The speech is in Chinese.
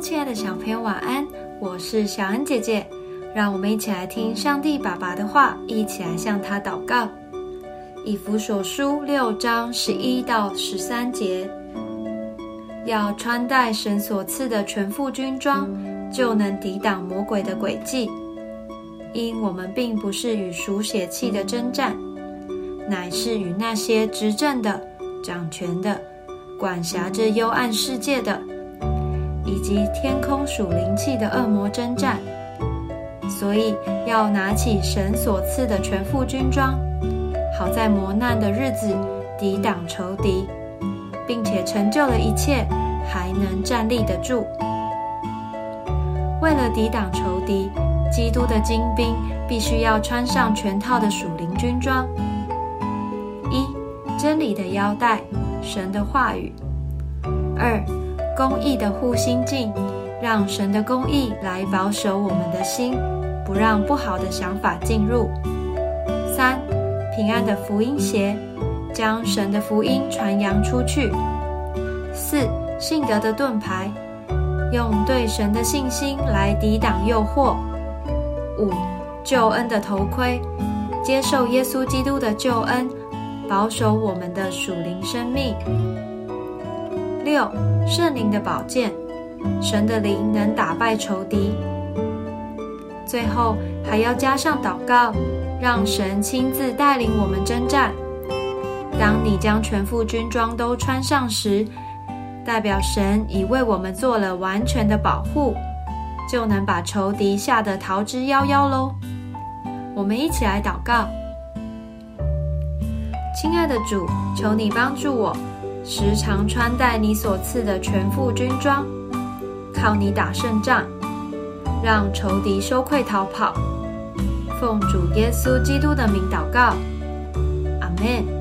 亲爱的小朋友，晚安！我是小恩姐姐，让我们一起来听上帝爸爸的话，一起来向他祷告。以弗所书六章十一到十三节，要穿戴神所赐的全副军装，就能抵挡魔鬼的诡计。因我们并不是与属血气的征战，乃是与那些执政的、掌权的、管辖着幽暗世界的。以及天空属灵气的恶魔征战，所以要拿起神所赐的全副军装，好在磨难的日子抵挡仇敌，并且成就了一切，还能站立得住。为了抵挡仇敌，基督的精兵必须要穿上全套的属灵军装：一、真理的腰带，神的话语；二、公义的护心镜，让神的公义来保守我们的心，不让不好的想法进入。三、平安的福音鞋，将神的福音传扬出去。四、信德的盾牌，用对神的信心来抵挡诱惑。五、救恩的头盔，接受耶稣基督的救恩，保守我们的属灵生命。六。圣灵的宝剑，神的灵能打败仇敌。最后还要加上祷告，让神亲自带领我们征战。当你将全副军装都穿上时，代表神已为我们做了完全的保护，就能把仇敌吓得逃之夭夭喽。我们一起来祷告，亲爱的主，求你帮助我。时常穿戴你所赐的全副军装，靠你打胜仗，让仇敌羞愧逃跑，奉主耶稣基督的名祷告，阿门。